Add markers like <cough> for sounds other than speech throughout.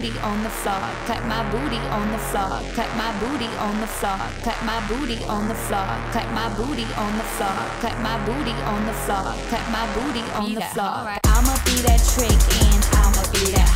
booty on the floor, clap my booty on the floor, clap my booty on the floor, clap my booty on the floor, clap my booty on the floor, clap my booty on the floor, clap my booty on the floor. I'ma be that trick and I'ma be that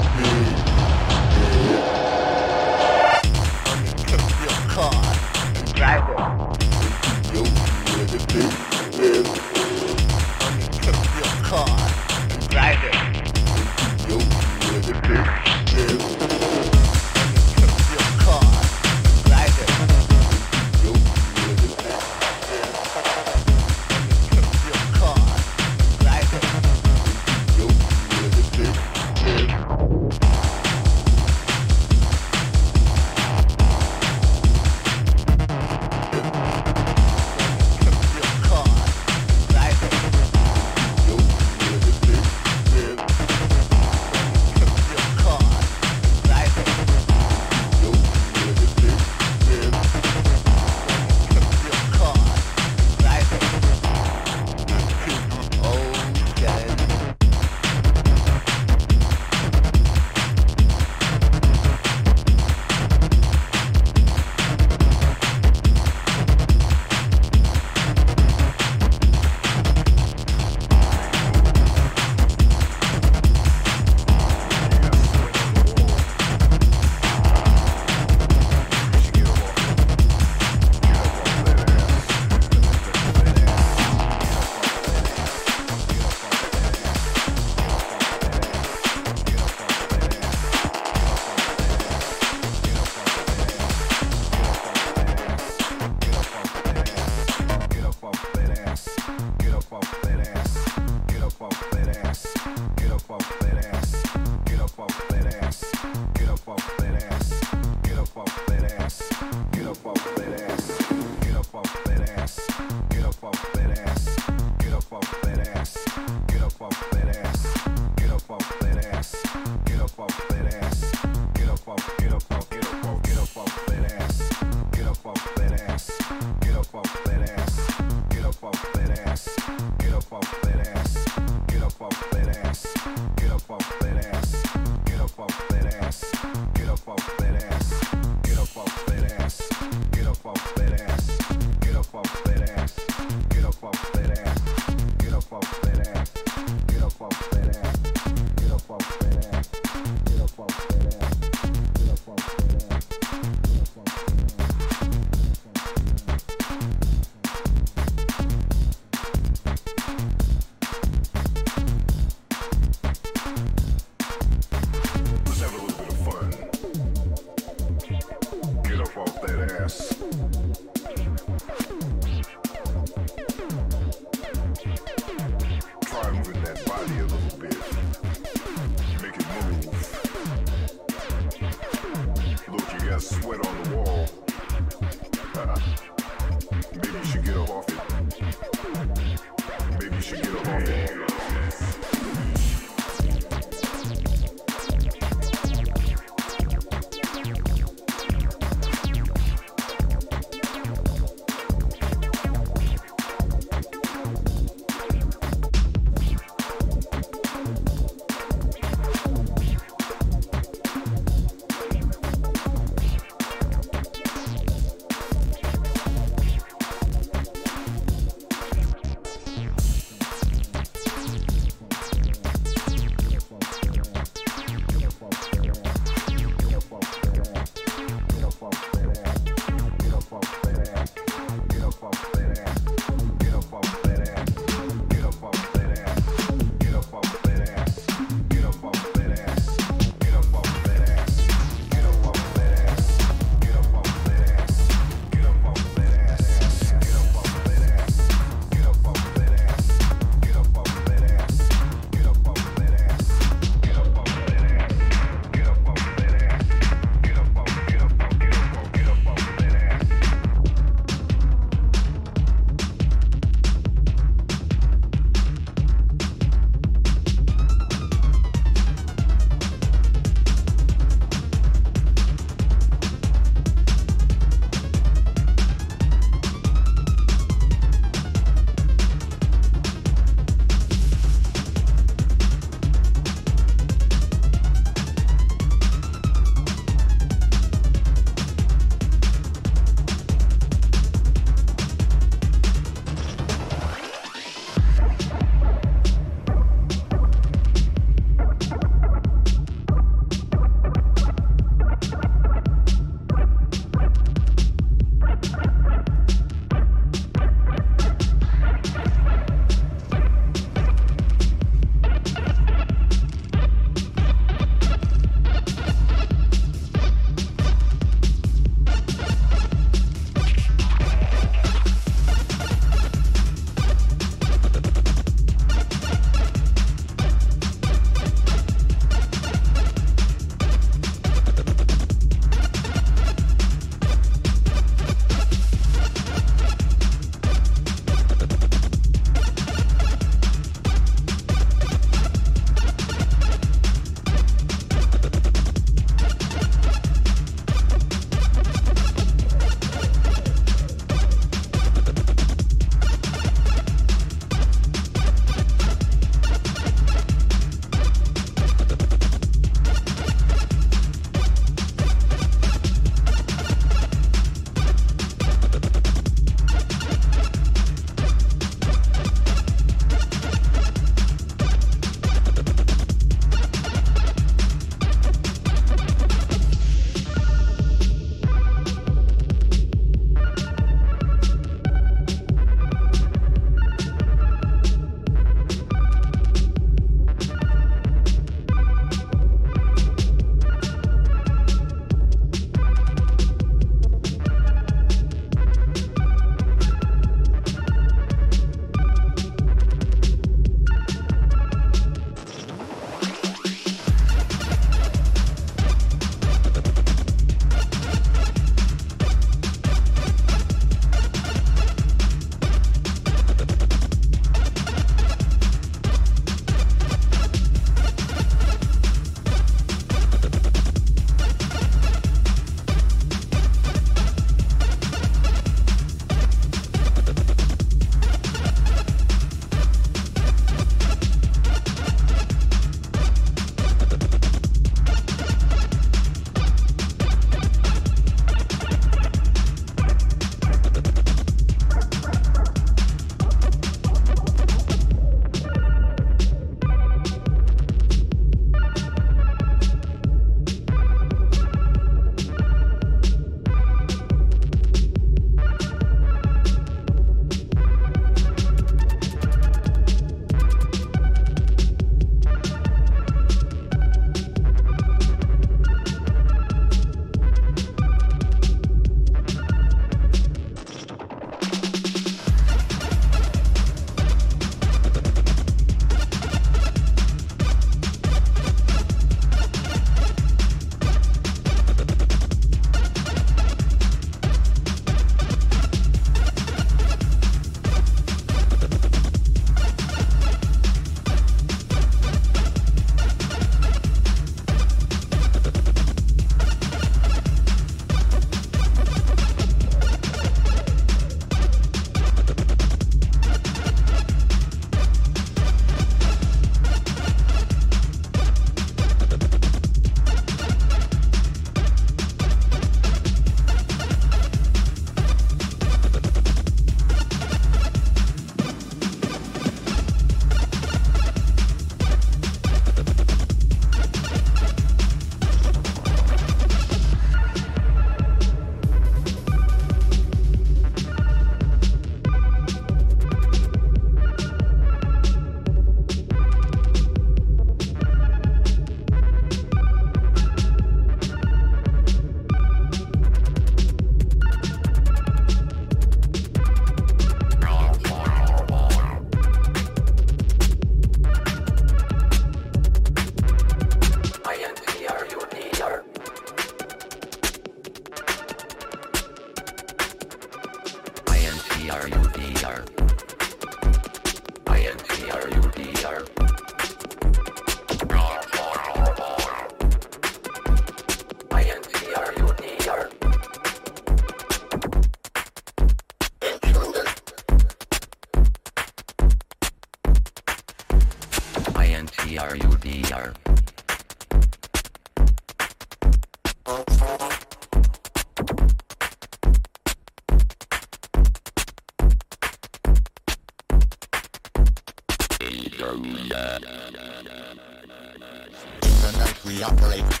operate.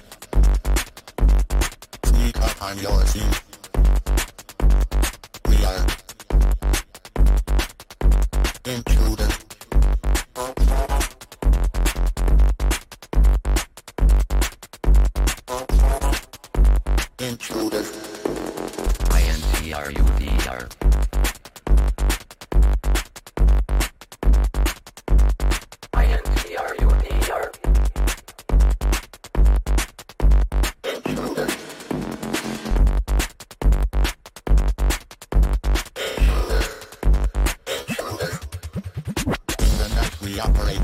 Operate.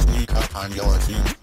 Sneak up on your scene.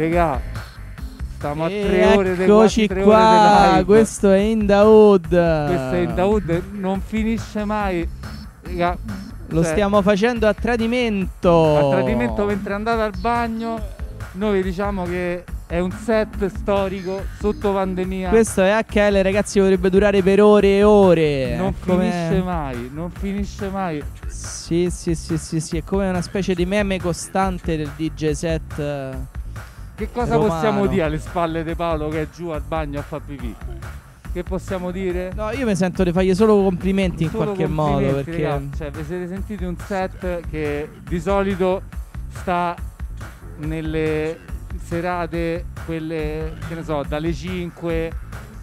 Regà, stiamo a E tre ore dei Eccoci quasi tre qua, ore questo è in Daoud. Questo è in Daoud, non finisce mai. Regà, Lo cioè, stiamo facendo a tradimento. a tradimento mentre andate al bagno. Noi vi diciamo che è un set storico sotto pandemia. Questo è HL, ragazzi, potrebbe durare per ore e ore. non come- finisce mai, non finisce mai. Sì, sì, sì, sì, sì, è come una specie di meme costante del DJ set. Che cosa Romano. possiamo dire alle spalle di Paolo che è giù al bagno a fare pipì? Che possiamo dire? No, io mi sento di fargli solo complimenti in Solo qualche modo complimenti, perché raga. Cioè, vi siete sentiti un set che di solito sta nelle serate, quelle che ne so, dalle 5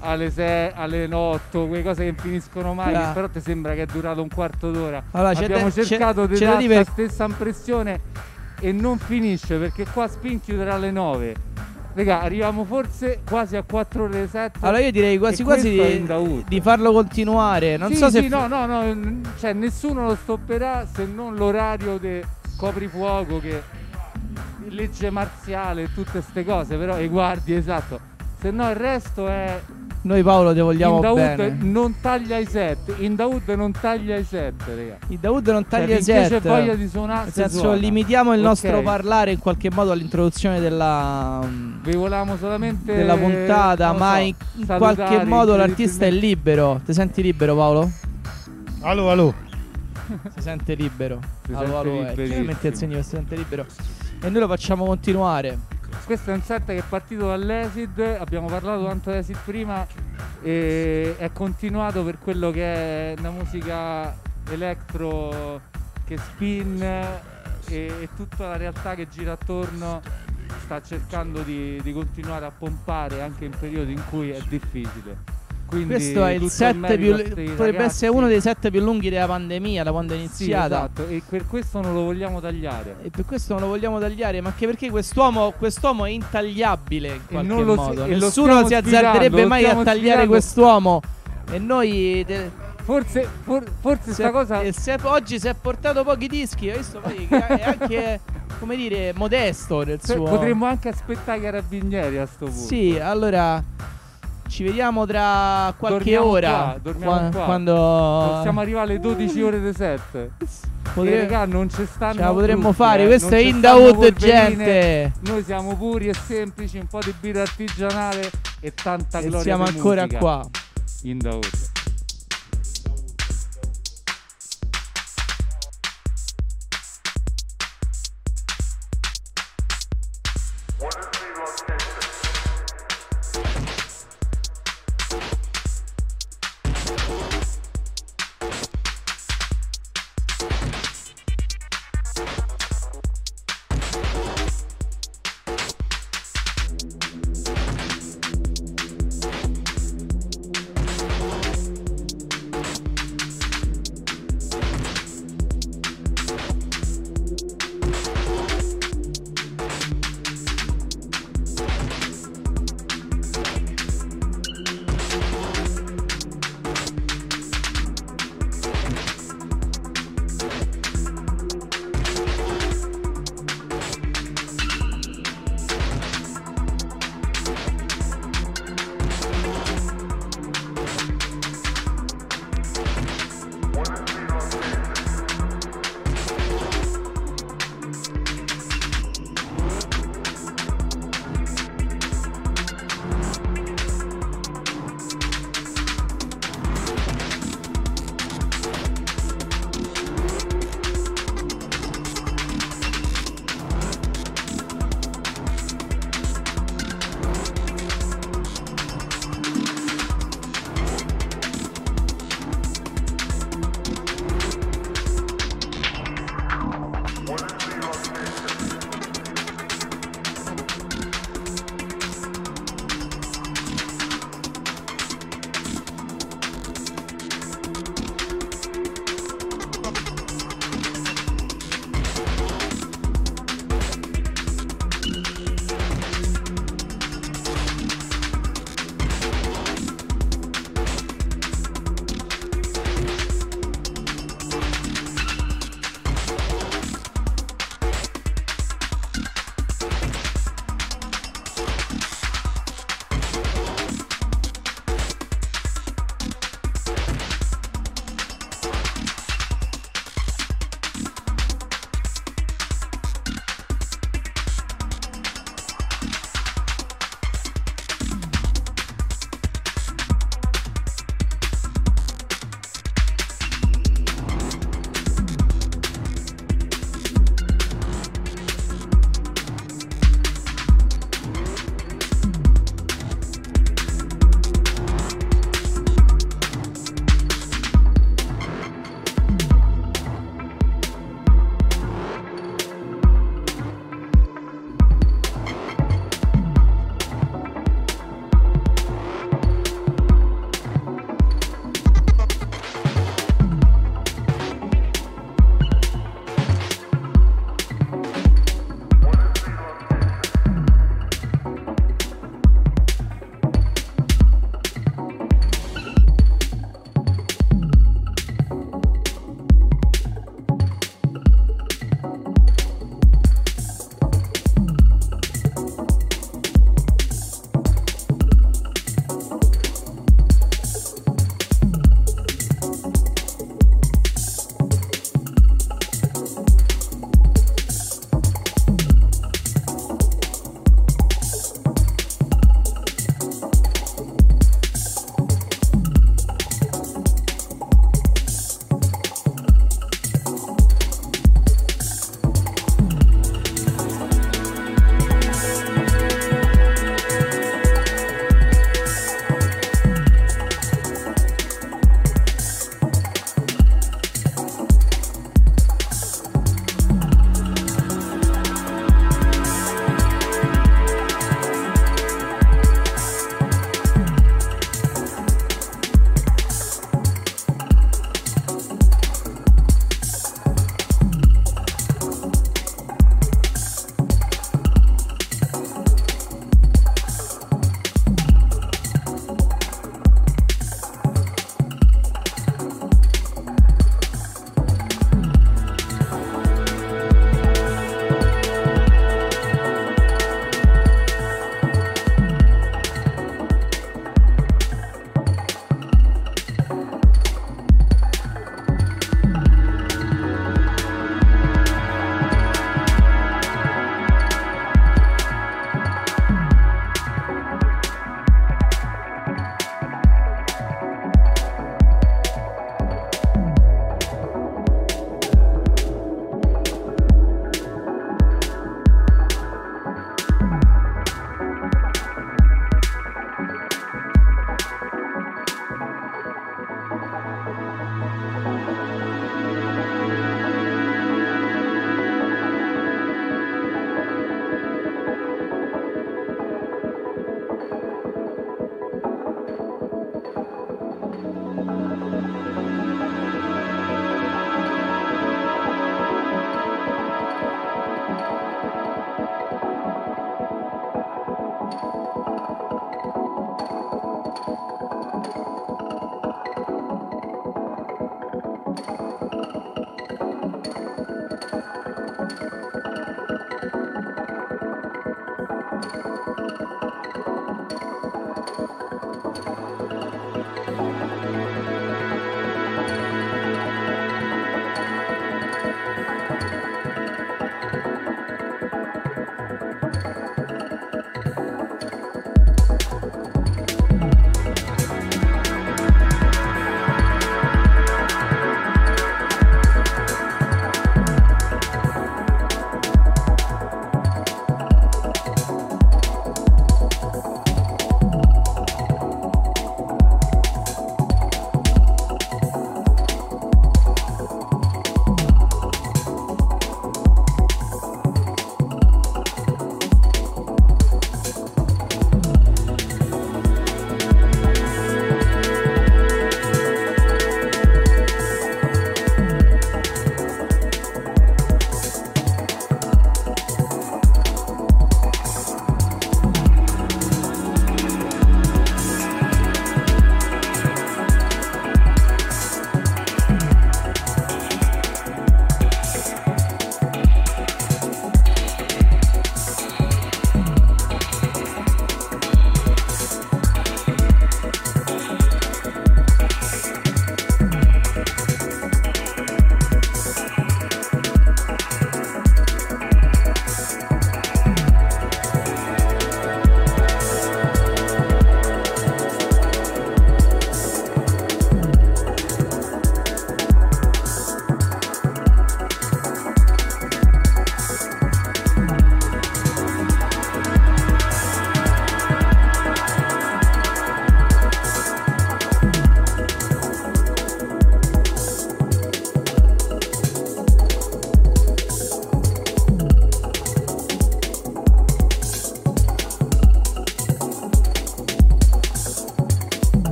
alle 6, alle 8, quelle cose che finiscono mai, Ah. però ti sembra che è durato un quarto d'ora. Allora, Abbiamo cercato di dare la stessa impressione e non finisce perché qua Spin chiuderà alle 9. Raga, arriviamo forse quasi a 4 ore di set. Allora io direi quasi quasi di, di farlo continuare. Non Sì, so se sì, no, no, no, n- cioè nessuno lo stopperà se non l'orario del coprifuoco che legge marziale e tutte queste cose, però e guardi esatto. Se no il resto è noi Paolo ti vogliamo in Daoud bene. non taglia i set, in Daoud non taglia i set, raga. Il Daoud non Cioè, taglia i finché c'è set. voglia di suonare, Nel senso, suona. limitiamo il Ok. nostro parlare in qualche modo all'introduzione della, mm, Vi volevamo solamente della puntata, ma so, in, in salutare qualche modo l'artista è libero. Ti senti libero, Paolo? Allo, allo. <laughs> Si sente libero. Si Allo, sente allo, eh. si sente libero? E noi lo facciamo continuare. Questo è un set che è partito dall'Esid, abbiamo parlato tanto dell'Esid prima e è continuato per quello che è una musica electro che spin e, e tutta la realtà che gira attorno sta cercando di, di continuare a pompare anche in periodi in cui è difficile. Quindi Questo è il set più. Potrebbe ragazzi. essere uno dei set più lunghi della pandemia, da quando è Sì, iniziata. esatto, e per questo non lo vogliamo tagliare. E per questo non lo vogliamo tagliare, ma anche perché quest'uomo, quest'uomo è intagliabile in qualche si- modo. e lo Nessuno si azzarderebbe mai a tagliare sfidando. quest'uomo. E noi. de- Forse, for- forse si è- cosa e si è- oggi si è portato pochi dischi. Hai visto? Poi che è <laughs> anche, come dire, modesto nel Cioè, suo. potremmo anche aspettare i carabinieri a sto punto. Sì, allora. Ci vediamo tra qualche Dormiamo ora. qua, dormiamo qua- qua. Quando. Possiamo arrivare alle 12 ore di set. Potre- E raga, non ci stanno. Ce la potremmo trucchi, fare. eh, Questo è in gente. Noi siamo puri e semplici, un po' di birra artigianale e tanta E gloria siamo ancora musica. qua. In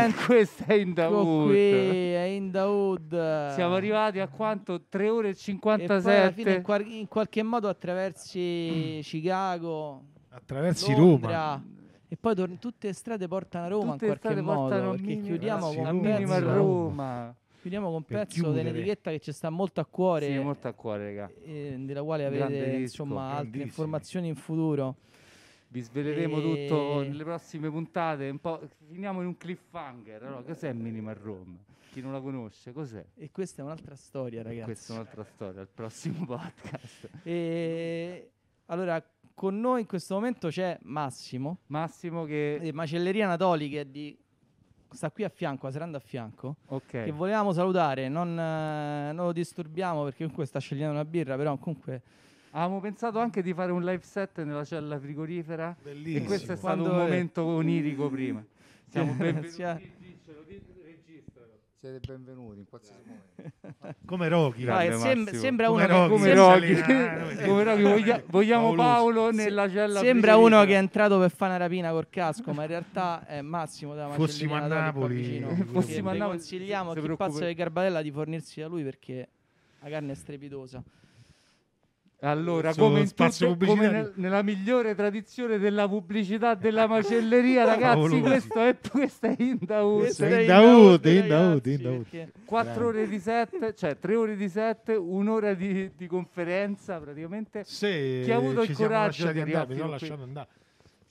<laughs> E ben questa è in ecco Dawood. qui, è in Dawood. Siamo arrivati a quanto? 3 ore e E poi alla 57. fine in, qual- in qualche modo attraversi Chicago, Attraversi Londra, Roma. e poi tor- tutte le strade portano a Roma Tutte in qualche modo. Perché minima- chiudiamo con a un pezzo, Roma. chiudiamo con un pezzo delle chiudere. etichetta che ci sta molto a cuore. Sì, molto a cuore, raga. eh, della quale avete insomma altre informazioni in futuro. Vi sveleremo E- tutto nelle prossime puntate. Un po'... Finiamo in un cliffhanger. Allora, cos'è Minima Roma? Chi non la conosce, cos'è? E questa è un'altra storia, ragazzi. Questa è un'altra storia. Al prossimo podcast. E allora, con noi in questo momento c'è Massimo, Massimo che... di Macelleria Anatoli, che è di... sta qui a fianco, a seranda a fianco, Ok. che volevamo salutare, non, eh, non lo disturbiamo perché comunque sta scegliendo una birra, però comunque Avevamo pensato anche di fare un live set nella cella frigorifera. E Bellissimo. questo è stato Quando un è? momento onirico prima. Siamo benvenuti. Siete benvenuti in qualsiasi momento. Come Rocky. Vai, sem- sembra Come uno che- Rocky. Come sembra- Rocky, come Rocky, voglia- vogliamo Pauloso. Paolo nella cella Sembra frigorifera. uno che è entrato per fare una rapina col casco, ma in realtà è Massimo della Fossimo a Napoli. <laughs> Fossimo Che a Napoli, consigliamo si a chi pazza di Garbatella di fornirsi da lui perché la carne è strepitosa. Allora, come, in tutto- come nel- nella migliore tradizione della pubblicità della <laughs> macelleria, ragazzi, questo è, questo è Indaud. Questo in è Dawood, in ragazzi, Dawood, in Dawood. perché- 4 ore di set, cioè 3 ore di set, un'ora di, di conferenza praticamente. Se Chi ha avuto il coraggio di andare, qui? lasciato andare.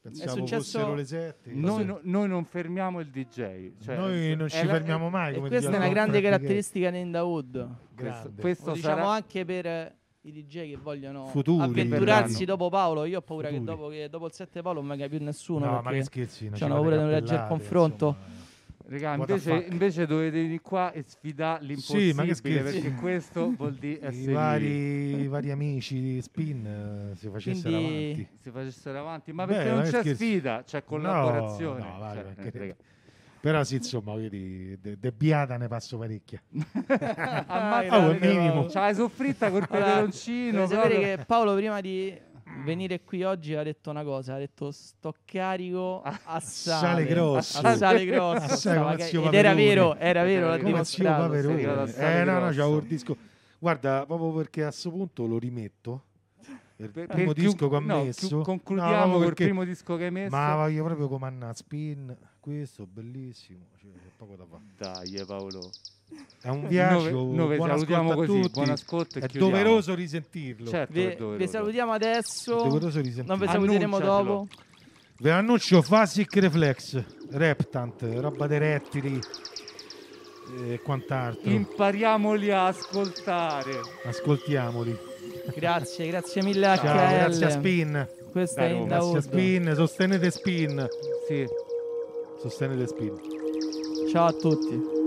Pensavo successo- fossero le sette. Noi, no- noi non fermiamo il DJ. Cioè, Noi non è ci la- fermiamo mai. E come questa è una grande caratteristica di Indawood. Gay. Questo, questo Lo diciamo sarà anche per eh, i DJ che vogliono Futuri. avventurarsi Verranno. dopo Paolo. Io ho paura che Futuri. dopo, che dopo il 7 Paolo non venga più nessuno. No, ma perché che scherzi. c'hanno fate paura di non leggere il confronto. insomma. Raga, invece, invece dovete venire qua e sfidare l'impossibile Sì, che perché questo vuol dire I essere vari, i vari amici di Spin eh, si facessero Quindi- avanti. si facessero avanti, ma Beh, perché non che c'è scherzi. sfida, c'è collaborazione. No, no, vai, Cioè, eh. Però sì, insomma, dire, de, de biata ne passo parecchia. <laughs> Ammazza, Oh, è raga, minimo. C'ha la soffritta col Allora, peperoncino. dovete sapere che Paolo prima di venire qui oggi ha detto una cosa, ha detto sto carico a sale, Sale grosso. a sale grosso, A sale zio ed era vero, era vero, l'ha dimostrato. Eh no, no, Grosso. c'avevo il disco. Guarda, proprio perché a questo punto lo rimetto. Il Per- primo per disco chiu- che ho no, messo. No, concludiamo proprio col perché- primo disco che hai messo. Ma voglio proprio comandare Spin. Questo bellissimo. Cioè, c'è poco da fare. Dai, eh, Paolo. È un viaggio. Noi, noi vi buon salutiamo così. tutti. Buon ascolto e È chiudiamo. doveroso risentirlo. Certo, Vi, è vi doveroso. salutiamo È adesso, doveroso risentirlo. non vi saluteremo dopo. Ve l'annuncio Fasic Reflex, Reptant, roba dei rettili e quant'altro. Impariamoli a ascoltare. Ascoltiamoli. Grazie, grazie mille a Ciao, HL. grazie a Spin. Questa Da è Roma. Grazie a Indawood. Spin, sostenete Spin. Sì. Sostenete Spin. Ciao a tutti.